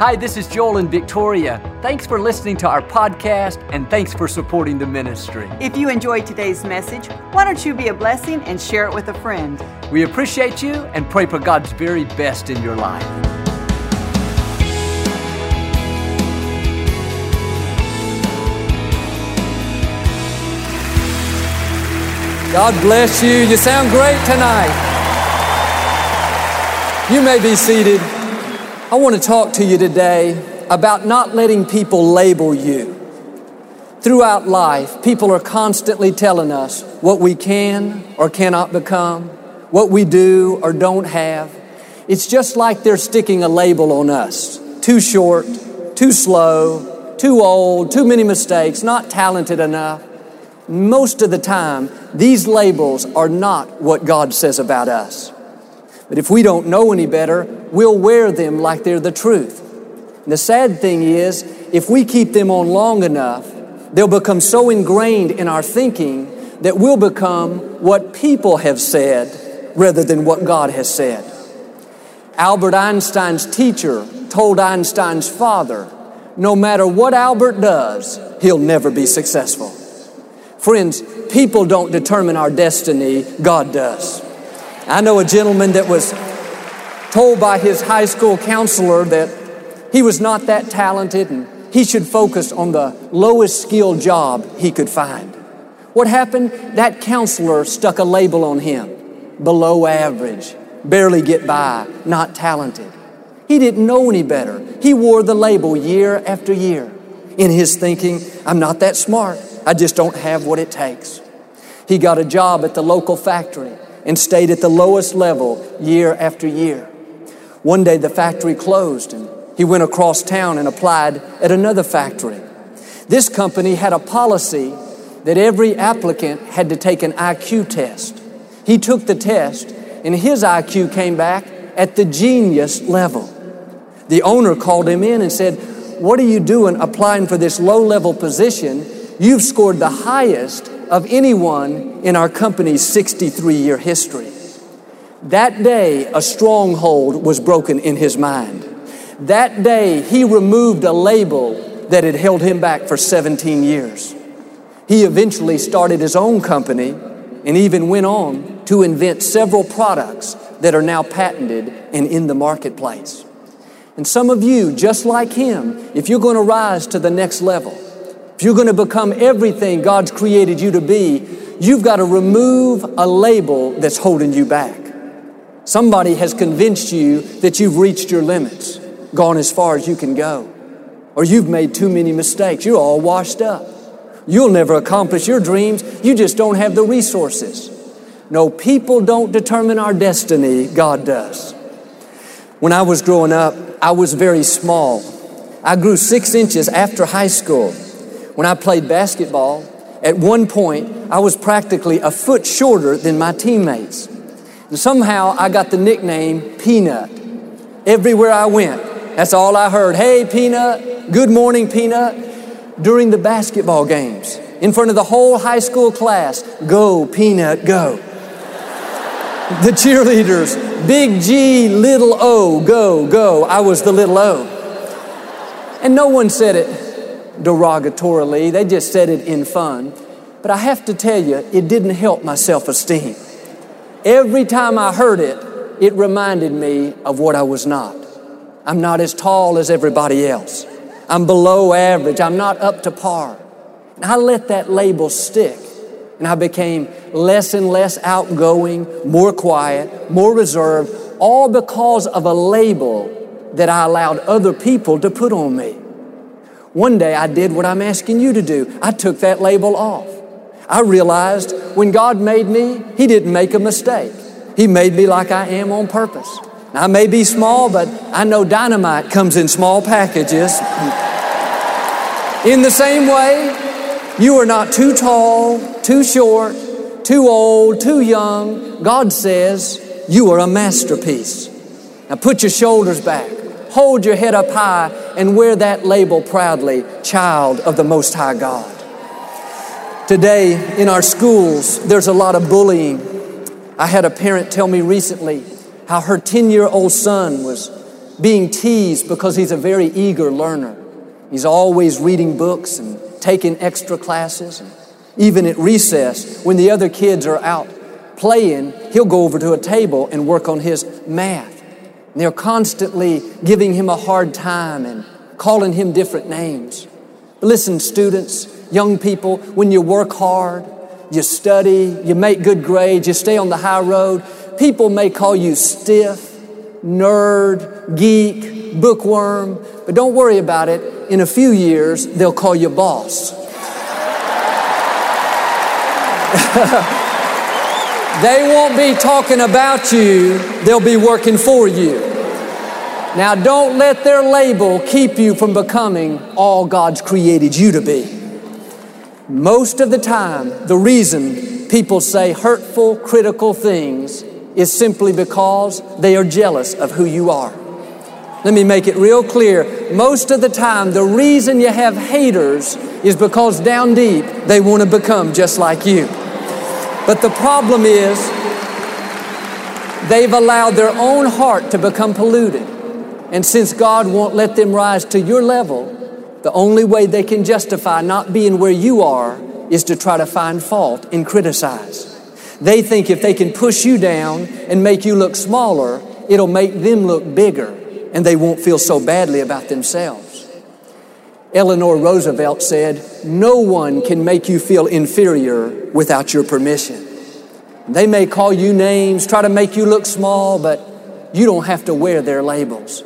Hi, this is Joel and Victoria. Thanks for listening to our podcast and thanks for supporting the ministry. If you enjoyed today's message, why don't you be a blessing and share it with a friend? We appreciate you and pray for God's very best in your life. God bless you. You sound great tonight. You may be seated. I want to talk to you today about not letting people label you. Throughout life, people are constantly telling us what we can or cannot become, what we do or don't have. It's just like they're sticking a label on us too short, too slow, too old, too many mistakes, not talented enough. Most of the time, these labels are not what God says about us. But if we don't know any better, we'll wear them like they're the truth. And the sad thing is, if we keep them on long enough, they'll become so ingrained in our thinking that we'll become what people have said rather than what God has said. Albert Einstein's teacher told Einstein's father, no matter what Albert does, he'll never be successful. Friends, people don't determine our destiny, God does. I know a gentleman that was told by his high school counselor that he was not that talented and he should focus on the lowest skilled job he could find. What happened? That counselor stuck a label on him below average, barely get by, not talented. He didn't know any better. He wore the label year after year. In his thinking, I'm not that smart. I just don't have what it takes. He got a job at the local factory and stayed at the lowest level year after year. One day the factory closed and he went across town and applied at another factory. This company had a policy that every applicant had to take an IQ test. He took the test and his IQ came back at the genius level. The owner called him in and said, What are you doing applying for this low level position? You've scored the highest of anyone in our company's 63 year history. That day, a stronghold was broken in his mind. That day, he removed a label that had held him back for 17 years. He eventually started his own company and even went on to invent several products that are now patented and in the marketplace. And some of you, just like him, if you're going to rise to the next level, if you're going to become everything God's created you to be, you've got to remove a label that's holding you back. Somebody has convinced you that you've reached your limits, gone as far as you can go, or you've made too many mistakes. You're all washed up. You'll never accomplish your dreams. You just don't have the resources. No, people don't determine our destiny, God does. When I was growing up, I was very small. I grew six inches after high school. When I played basketball, at one point, I was practically a foot shorter than my teammates. And somehow I got the nickname Peanut. Everywhere I went, that's all I heard. Hey, Peanut. Good morning, Peanut. During the basketball games, in front of the whole high school class, go, Peanut, go. the cheerleaders, big G, little O, go, go. I was the little O. And no one said it derogatorily, they just said it in fun. But I have to tell you, it didn't help my self esteem. Every time I heard it, it reminded me of what I was not. I'm not as tall as everybody else. I'm below average. I'm not up to par. And I let that label stick. And I became less and less outgoing, more quiet, more reserved, all because of a label that I allowed other people to put on me. One day I did what I'm asking you to do. I took that label off. I realized when God made me, He didn't make a mistake. He made me like I am on purpose. I may be small, but I know dynamite comes in small packages. In the same way, you are not too tall, too short, too old, too young. God says you are a masterpiece. Now put your shoulders back, hold your head up high, and wear that label proudly child of the Most High God. Today, in our schools, there's a lot of bullying. I had a parent tell me recently how her 10 year old son was being teased because he's a very eager learner. He's always reading books and taking extra classes. And even at recess, when the other kids are out playing, he'll go over to a table and work on his math. And they're constantly giving him a hard time and calling him different names. Listen, students, young people, when you work hard, you study, you make good grades, you stay on the high road, people may call you stiff, nerd, geek, bookworm, but don't worry about it. In a few years, they'll call you boss. they won't be talking about you, they'll be working for you. Now, don't let their label keep you from becoming all God's created you to be. Most of the time, the reason people say hurtful, critical things is simply because they are jealous of who you are. Let me make it real clear. Most of the time, the reason you have haters is because down deep, they want to become just like you. But the problem is, they've allowed their own heart to become polluted. And since God won't let them rise to your level, the only way they can justify not being where you are is to try to find fault and criticize. They think if they can push you down and make you look smaller, it'll make them look bigger and they won't feel so badly about themselves. Eleanor Roosevelt said, No one can make you feel inferior without your permission. They may call you names, try to make you look small, but you don't have to wear their labels.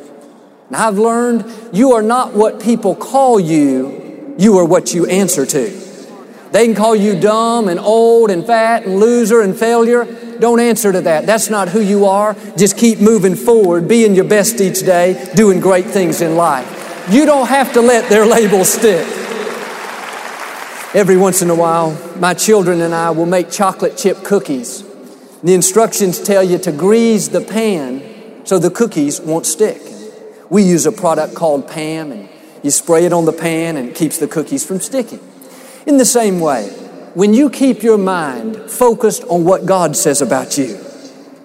Now, I've learned you are not what people call you, you are what you answer to. They can call you dumb and old and fat and loser and failure. Don't answer to that. That's not who you are. Just keep moving forward, being your best each day, doing great things in life. You don't have to let their labels stick. Every once in a while, my children and I will make chocolate chip cookies. The instructions tell you to grease the pan so the cookies won't stick. We use a product called PAM, and you spray it on the pan and it keeps the cookies from sticking. In the same way, when you keep your mind focused on what God says about you,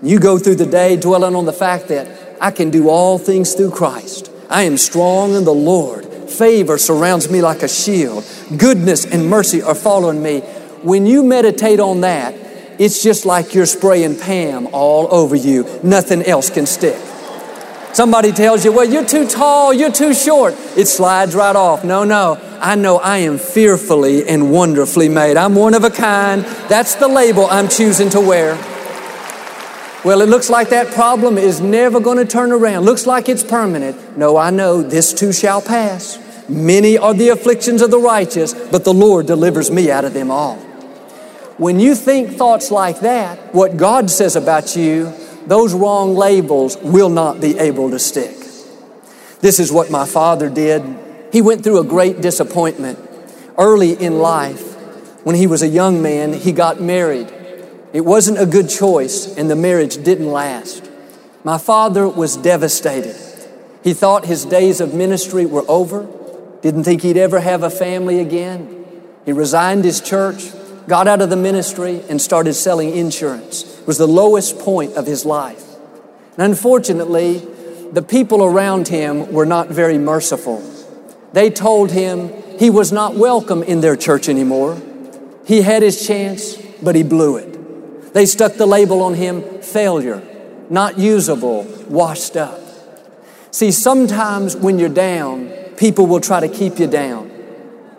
you go through the day dwelling on the fact that I can do all things through Christ. I am strong in the Lord. Favor surrounds me like a shield. Goodness and mercy are following me. When you meditate on that, it's just like you're spraying Pam all over you. Nothing else can stick. Somebody tells you, well, you're too tall, you're too short. It slides right off. No, no. I know I am fearfully and wonderfully made. I'm one of a kind. That's the label I'm choosing to wear. Well, it looks like that problem is never going to turn around. Looks like it's permanent. No, I know this too shall pass. Many are the afflictions of the righteous, but the Lord delivers me out of them all. When you think thoughts like that, what God says about you those wrong labels will not be able to stick. This is what my father did. He went through a great disappointment early in life. When he was a young man, he got married. It wasn't a good choice, and the marriage didn't last. My father was devastated. He thought his days of ministry were over, didn't think he'd ever have a family again. He resigned his church, got out of the ministry, and started selling insurance was the lowest point of his life. And unfortunately, the people around him were not very merciful. They told him he was not welcome in their church anymore. He had his chance, but he blew it. They stuck the label on him failure, not usable, washed up. See, sometimes when you're down, people will try to keep you down.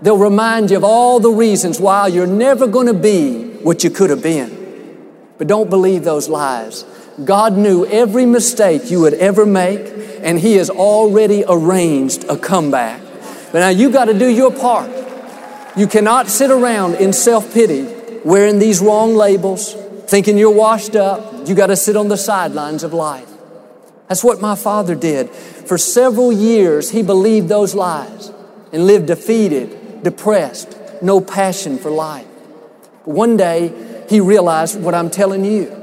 They'll remind you of all the reasons why you're never going to be what you could have been. But don't believe those lies. God knew every mistake you would ever make, and He has already arranged a comeback. But now you got to do your part. You cannot sit around in self pity, wearing these wrong labels, thinking you're washed up. You got to sit on the sidelines of life. That's what my father did. For several years, he believed those lies and lived defeated, depressed, no passion for life. But one day, he realized what I'm telling you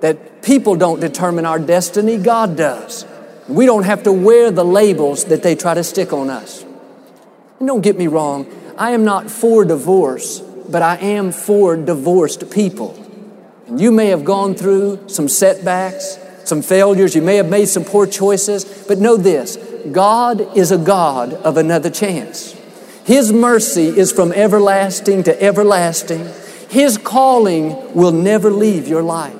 that people don't determine our destiny, God does. We don't have to wear the labels that they try to stick on us. And don't get me wrong, I am not for divorce, but I am for divorced people. And you may have gone through some setbacks, some failures. You may have made some poor choices. But know this God is a God of another chance. His mercy is from everlasting to everlasting. His calling will never leave your life.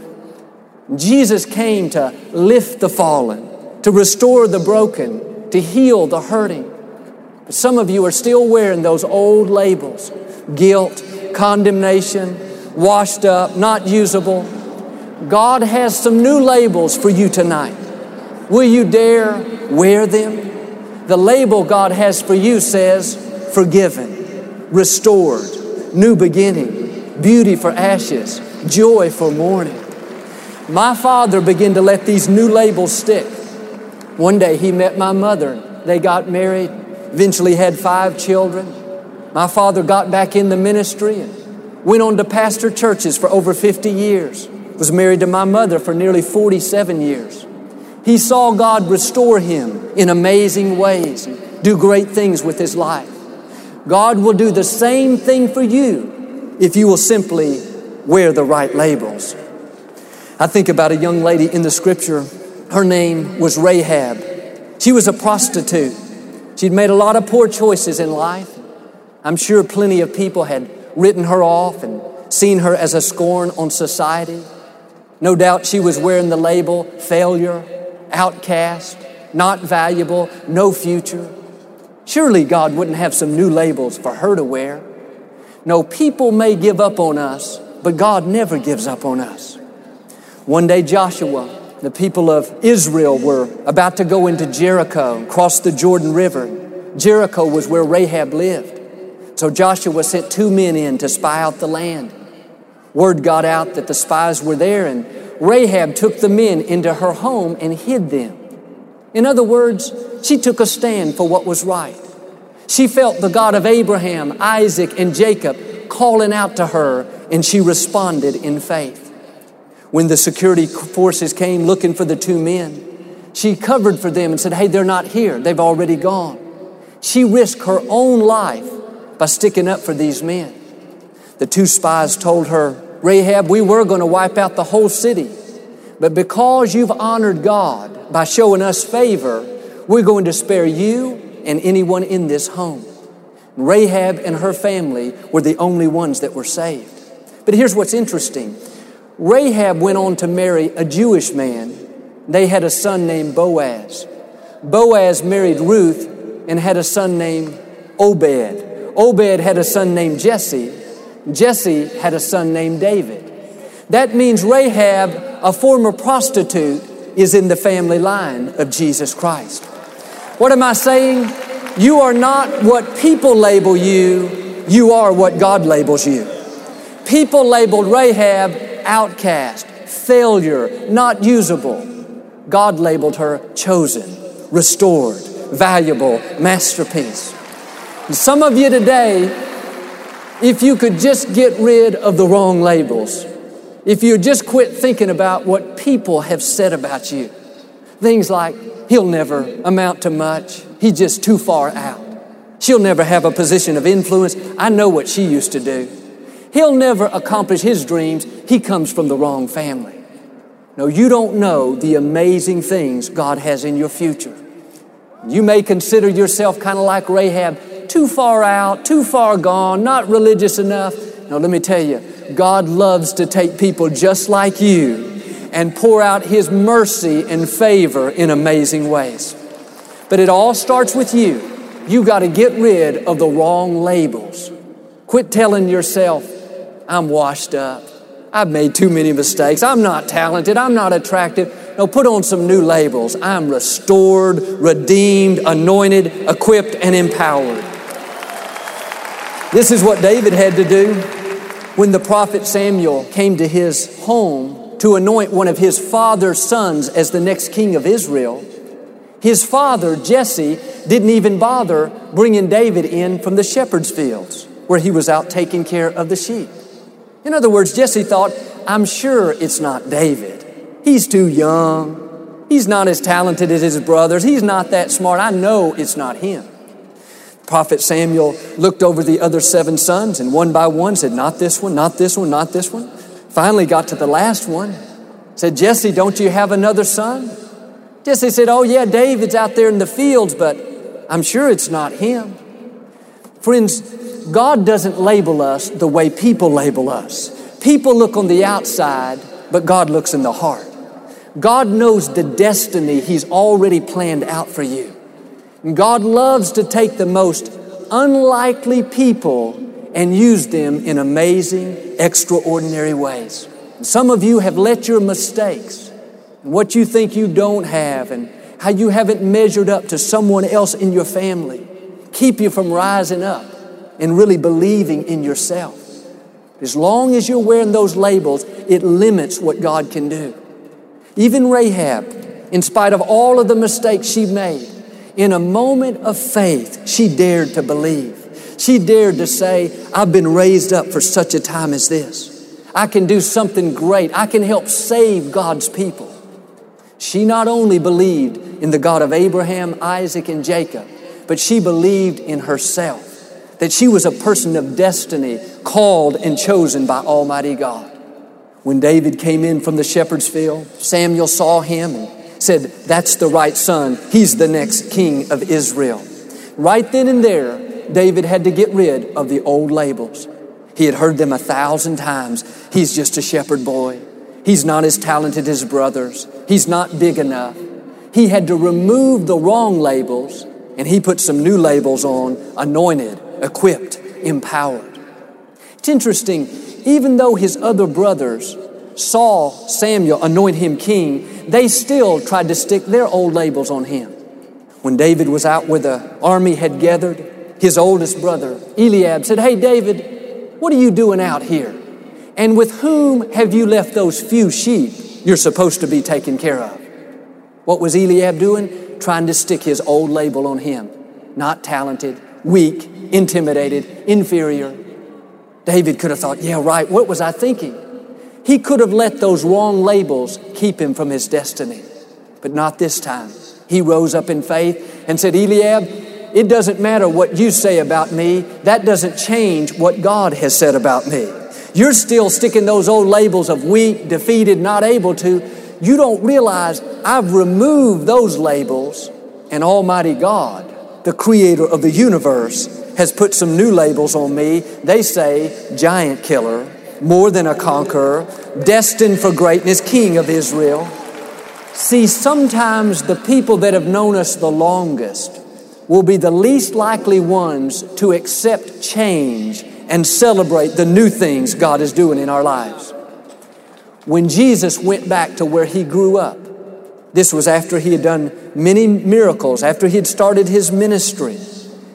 Jesus came to lift the fallen, to restore the broken, to heal the hurting. But some of you are still wearing those old labels guilt, condemnation, washed up, not usable. God has some new labels for you tonight. Will you dare wear them? The label God has for you says forgiven, restored, new beginning, beauty for ashes, joy for mourning. My father began to let these new labels stick. One day he met my mother. They got married, eventually had five children. My father got back in the ministry and went on to pastor churches for over 50 years. Was married to my mother for nearly 47 years. He saw God restore him in amazing ways and do great things with his life. God will do the same thing for you if you will simply wear the right labels. I think about a young lady in the scripture. Her name was Rahab. She was a prostitute. She'd made a lot of poor choices in life. I'm sure plenty of people had written her off and seen her as a scorn on society. No doubt she was wearing the label failure, outcast, not valuable, no future. Surely God wouldn't have some new labels for her to wear. No, people may give up on us, but God never gives up on us. One day, Joshua, the people of Israel were about to go into Jericho, cross the Jordan River. Jericho was where Rahab lived. So Joshua sent two men in to spy out the land. Word got out that the spies were there, and Rahab took the men into her home and hid them. In other words, she took a stand for what was right. She felt the God of Abraham, Isaac, and Jacob calling out to her, and she responded in faith. When the security forces came looking for the two men, she covered for them and said, Hey, they're not here. They've already gone. She risked her own life by sticking up for these men. The two spies told her, Rahab, we were going to wipe out the whole city, but because you've honored God by showing us favor, we're going to spare you and anyone in this home. Rahab and her family were the only ones that were saved. But here's what's interesting Rahab went on to marry a Jewish man. They had a son named Boaz. Boaz married Ruth and had a son named Obed. Obed had a son named Jesse. Jesse had a son named David. That means Rahab, a former prostitute, is in the family line of Jesus Christ. What am I saying? You are not what people label you, you are what God labels you. People labeled Rahab outcast, failure, not usable. God labeled her chosen, restored, valuable, masterpiece. And some of you today, if you could just get rid of the wrong labels, if you just quit thinking about what people have said about you, things like, he'll never amount to much, he's just too far out. She'll never have a position of influence. I know what she used to do. He'll never accomplish his dreams. He comes from the wrong family. No, you don't know the amazing things God has in your future. You may consider yourself kind of like Rahab, too far out, too far gone, not religious enough. Now, let me tell you, God loves to take people just like you and pour out His mercy and favor in amazing ways. But it all starts with you. You got to get rid of the wrong labels. Quit telling yourself, I'm washed up. I've made too many mistakes. I'm not talented. I'm not attractive. No, put on some new labels. I'm restored, redeemed, anointed, equipped, and empowered. This is what David had to do when the prophet Samuel came to his home to anoint one of his father's sons as the next king of Israel. His father, Jesse, didn't even bother bringing David in from the shepherd's fields where he was out taking care of the sheep. In other words, Jesse thought, I'm sure it's not David. He's too young. He's not as talented as his brothers. He's not that smart. I know it's not him. Prophet Samuel looked over the other seven sons and one by one said, Not this one, not this one, not this one. Finally got to the last one. Said, Jesse, don't you have another son? Jesse said, Oh, yeah, David's out there in the fields, but I'm sure it's not him. Friends, God doesn't label us the way people label us. People look on the outside, but God looks in the heart. God knows the destiny He's already planned out for you. And God loves to take the most unlikely people and use them in amazing, extraordinary ways. Some of you have let your mistakes, and what you think you don't have, and how you haven't measured up to someone else in your family, keep you from rising up and really believing in yourself. As long as you're wearing those labels, it limits what God can do. Even Rahab, in spite of all of the mistakes she made, in a moment of faith, she dared to believe. She dared to say, I've been raised up for such a time as this. I can do something great. I can help save God's people. She not only believed in the God of Abraham, Isaac, and Jacob, but she believed in herself that she was a person of destiny, called and chosen by Almighty God. When David came in from the shepherd's field, Samuel saw him and said, That's the right son. He's the next king of Israel. Right then and there, David had to get rid of the old labels. He had heard them a thousand times. He's just a shepherd boy. He's not as talented as brothers. He's not big enough. He had to remove the wrong labels and he put some new labels on anointed, equipped, empowered. It's interesting, even though his other brothers saw Samuel anoint him king, they still tried to stick their old labels on him. When David was out where the army had gathered, his oldest brother, Eliab, said, Hey, David, what are you doing out here? And with whom have you left those few sheep you're supposed to be taking care of? What was Eliab doing? Trying to stick his old label on him. Not talented, weak, intimidated, inferior. David could have thought, yeah, right, what was I thinking? He could have let those wrong labels keep him from his destiny, but not this time. He rose up in faith and said, Eliab, it doesn't matter what you say about me. That doesn't change what God has said about me. You're still sticking those old labels of weak, defeated, not able to. You don't realize I've removed those labels and Almighty God, the creator of the universe, has put some new labels on me. They say giant killer, more than a conqueror, destined for greatness, king of Israel. See, sometimes the people that have known us the longest will be the least likely ones to accept change and celebrate the new things God is doing in our lives. When Jesus went back to where he grew up, this was after he had done many miracles, after he had started his ministry.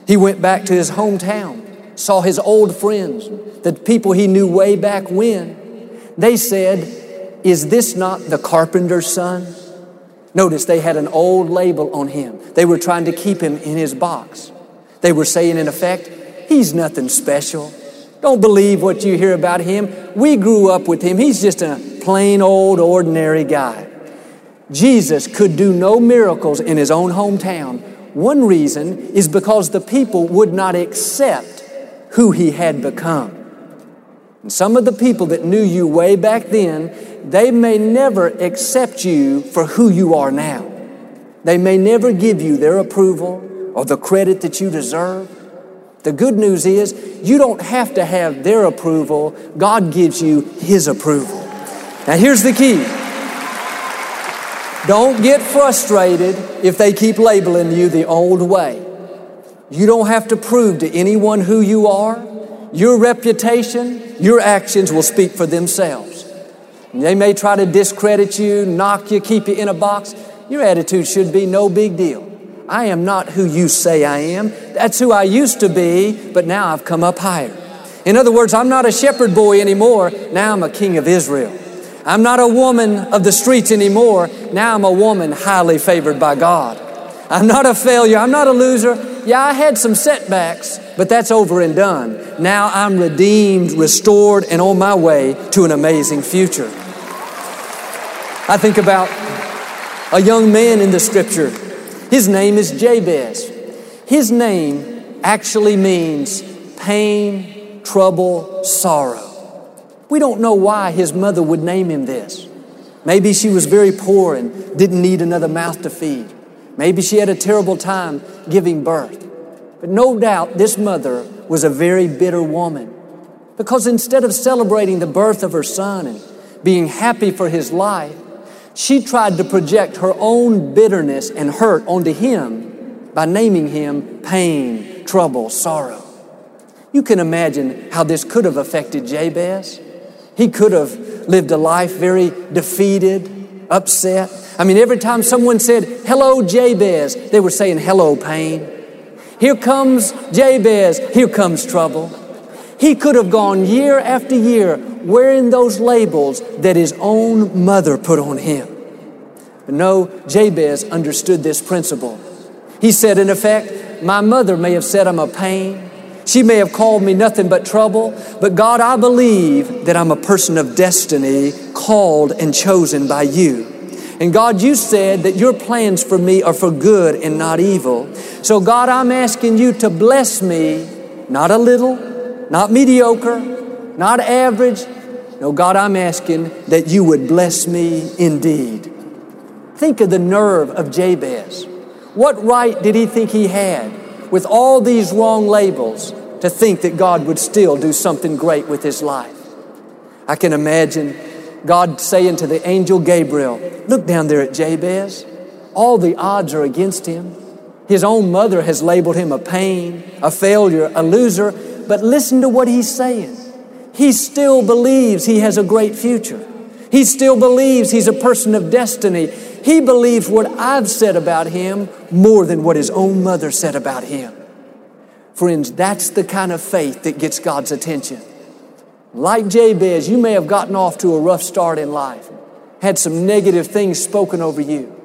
He went back to his hometown, saw his old friends, the people he knew way back when. They said, Is this not the carpenter's son? Notice they had an old label on him. They were trying to keep him in his box. They were saying, in effect, He's nothing special. Don't believe what you hear about him. We grew up with him. He's just a plain old ordinary guy. Jesus could do no miracles in his own hometown one reason is because the people would not accept who he had become. And some of the people that knew you way back then, they may never accept you for who you are now. They may never give you their approval or the credit that you deserve. The good news is you don't have to have their approval. God gives you His approval. Now here's the key. Don't get frustrated if they keep labeling you the old way. You don't have to prove to anyone who you are. Your reputation, your actions will speak for themselves. They may try to discredit you, knock you, keep you in a box. Your attitude should be no big deal. I am not who you say I am. That's who I used to be, but now I've come up higher. In other words, I'm not a shepherd boy anymore. Now I'm a king of Israel. I'm not a woman of the streets anymore. Now I'm a woman highly favored by God. I'm not a failure. I'm not a loser. Yeah, I had some setbacks, but that's over and done. Now I'm redeemed, restored, and on my way to an amazing future. I think about a young man in the scripture. His name is Jabez. His name actually means pain, trouble, sorrow. We don't know why his mother would name him this. Maybe she was very poor and didn't need another mouth to feed. Maybe she had a terrible time giving birth. But no doubt this mother was a very bitter woman because instead of celebrating the birth of her son and being happy for his life, she tried to project her own bitterness and hurt onto him by naming him pain, trouble, sorrow. You can imagine how this could have affected Jabez. He could have lived a life very defeated, upset. I mean, every time someone said, Hello, Jabez, they were saying, Hello, pain. Here comes Jabez, here comes trouble. He could have gone year after year wearing those labels that his own mother put on him. But no, Jabez understood this principle. He said, in effect, my mother may have said I'm a pain. She may have called me nothing but trouble, but God, I believe that I'm a person of destiny, called and chosen by you. And God, you said that your plans for me are for good and not evil. So, God, I'm asking you to bless me, not a little, not mediocre, not average. No, God, I'm asking that you would bless me indeed. Think of the nerve of Jabez. What right did he think he had with all these wrong labels to think that God would still do something great with his life? I can imagine God saying to the angel Gabriel, Look down there at Jabez. All the odds are against him. His own mother has labeled him a pain, a failure, a loser, but listen to what he's saying. He still believes he has a great future. He still believes he's a person of destiny. He believes what I've said about him more than what his own mother said about him. Friends, that's the kind of faith that gets God's attention. Like Jabez, you may have gotten off to a rough start in life, had some negative things spoken over you.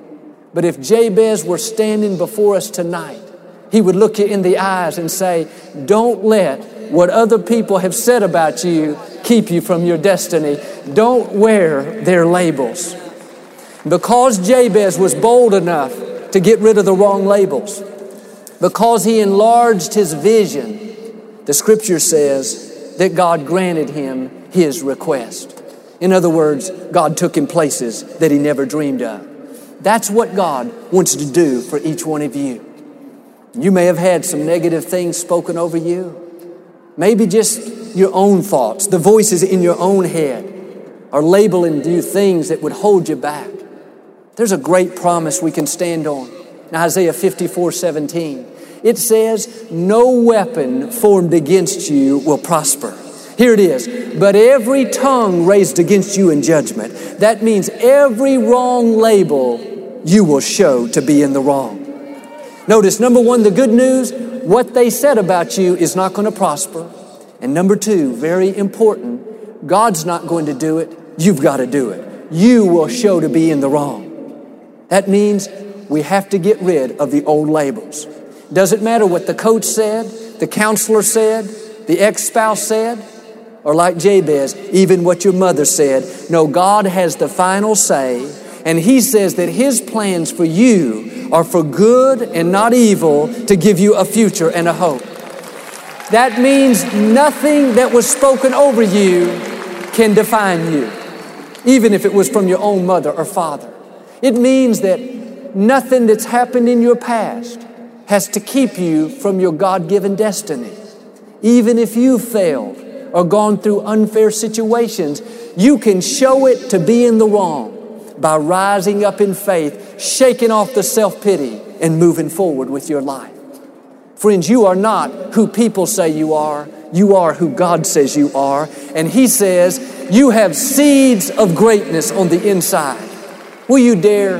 But if Jabez were standing before us tonight, he would look you in the eyes and say, Don't let what other people have said about you keep you from your destiny. Don't wear their labels. Because Jabez was bold enough to get rid of the wrong labels, because he enlarged his vision, the scripture says that God granted him his request. In other words, God took him places that he never dreamed of. That's what God wants to do for each one of you. You may have had some negative things spoken over you. Maybe just your own thoughts, the voices in your own head are labeling you things that would hold you back. There's a great promise we can stand on. In Isaiah 54 17, it says, No weapon formed against you will prosper. Here it is. But every tongue raised against you in judgment. That means every wrong label you will show to be in the wrong. Notice, number one, the good news what they said about you is not going to prosper. And number two, very important, God's not going to do it. You've got to do it. You will show to be in the wrong. That means we have to get rid of the old labels. Doesn't matter what the coach said, the counselor said, the ex spouse said, or like Jabez, even what your mother said. No, God has the final say, and He says that His plans for you are for good and not evil to give you a future and a hope. That means nothing that was spoken over you can define you, even if it was from your own mother or father. It means that nothing that's happened in your past has to keep you from your God given destiny. Even if you failed or gone through unfair situations, you can show it to be in the wrong by rising up in faith, shaking off the self pity, and moving forward with your life. Friends, you are not who people say you are. You are who God says you are. And He says you have seeds of greatness on the inside. Will you dare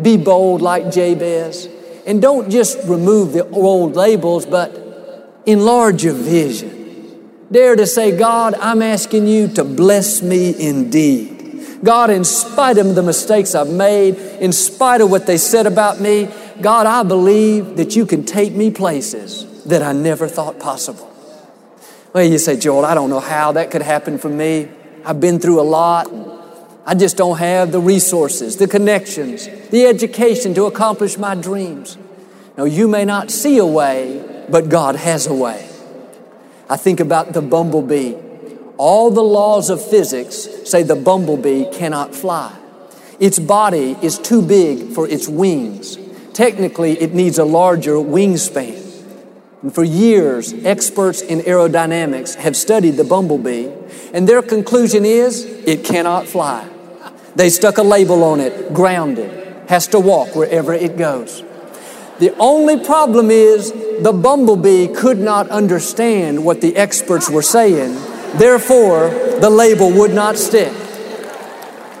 be bold like Jabez? And don't just remove the old labels, but enlarge your vision. Dare to say, God, I'm asking you to bless me indeed. God, in spite of the mistakes I've made, in spite of what they said about me, God, I believe that you can take me places that I never thought possible. Well, you say, Joel, I don't know how that could happen for me. I've been through a lot. I just don't have the resources, the connections, the education to accomplish my dreams. No, you may not see a way, but God has a way. I think about the bumblebee all the laws of physics say the bumblebee cannot fly. Its body is too big for its wings. Technically, it needs a larger wingspan. And for years, experts in aerodynamics have studied the bumblebee, and their conclusion is it cannot fly. They stuck a label on it, grounded, has to walk wherever it goes. The only problem is the bumblebee could not understand what the experts were saying, therefore, the label would not stick.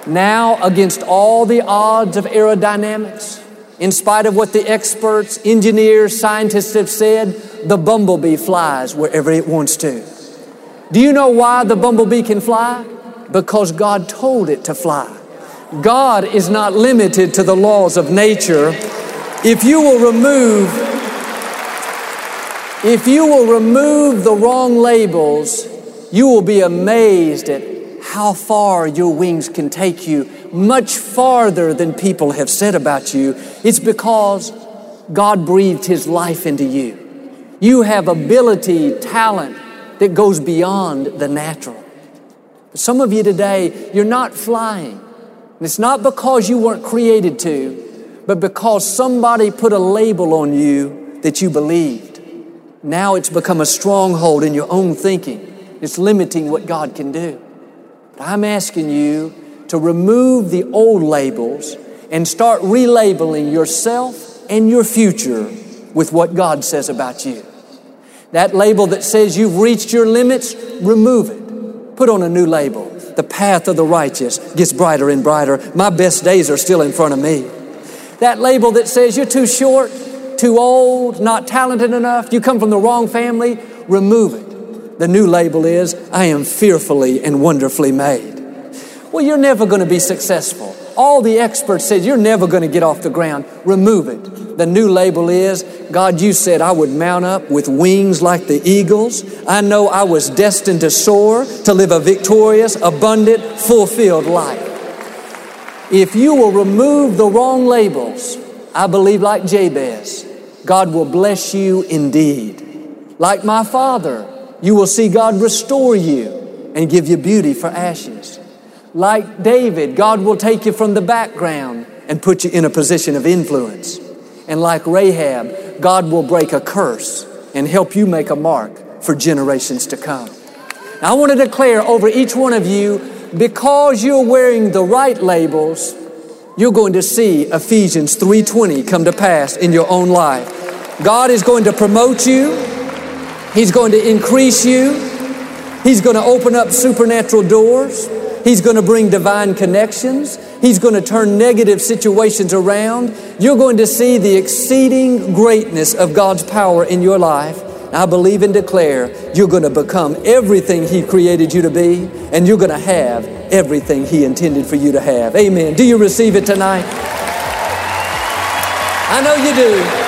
Now, against all the odds of aerodynamics, in spite of what the experts, engineers, scientists have said, the bumblebee flies wherever it wants to. Do you know why the bumblebee can fly? Because God told it to fly. God is not limited to the laws of nature. If you will remove if you will remove the wrong labels, you will be amazed at how far your wings can take you, much farther than people have said about you. It's because God breathed His life into you. You have ability, talent that goes beyond the natural. Some of you today, you're not flying. And it's not because you weren't created to, but because somebody put a label on you that you believed. Now it's become a stronghold in your own thinking. It's limiting what God can do. But I'm asking you to remove the old labels and start relabeling yourself and your future with what God says about you. That label that says you've reached your limits, remove it. Put on a new label. The path of the righteous gets brighter and brighter. My best days are still in front of me. That label that says you're too short, too old, not talented enough, you come from the wrong family, remove it. The new label is I am fearfully and wonderfully made. Well, you're never going to be successful. All the experts said you're never going to get off the ground. Remove it. The new label is God, you said I would mount up with wings like the eagles. I know I was destined to soar, to live a victorious, abundant, fulfilled life. If you will remove the wrong labels, I believe like Jabez, God will bless you indeed. Like my father, you will see God restore you and give you beauty for ashes. Like David, God will take you from the background and put you in a position of influence. And like Rahab, God will break a curse and help you make a mark for generations to come. Now, I want to declare over each one of you because you're wearing the right labels, you're going to see Ephesians 3:20 come to pass in your own life. God is going to promote you. He's going to increase you. He's going to open up supernatural doors. He's going to bring divine connections. He's going to turn negative situations around. You're going to see the exceeding greatness of God's power in your life. I believe and declare you're going to become everything He created you to be, and you're going to have everything He intended for you to have. Amen. Do you receive it tonight? I know you do.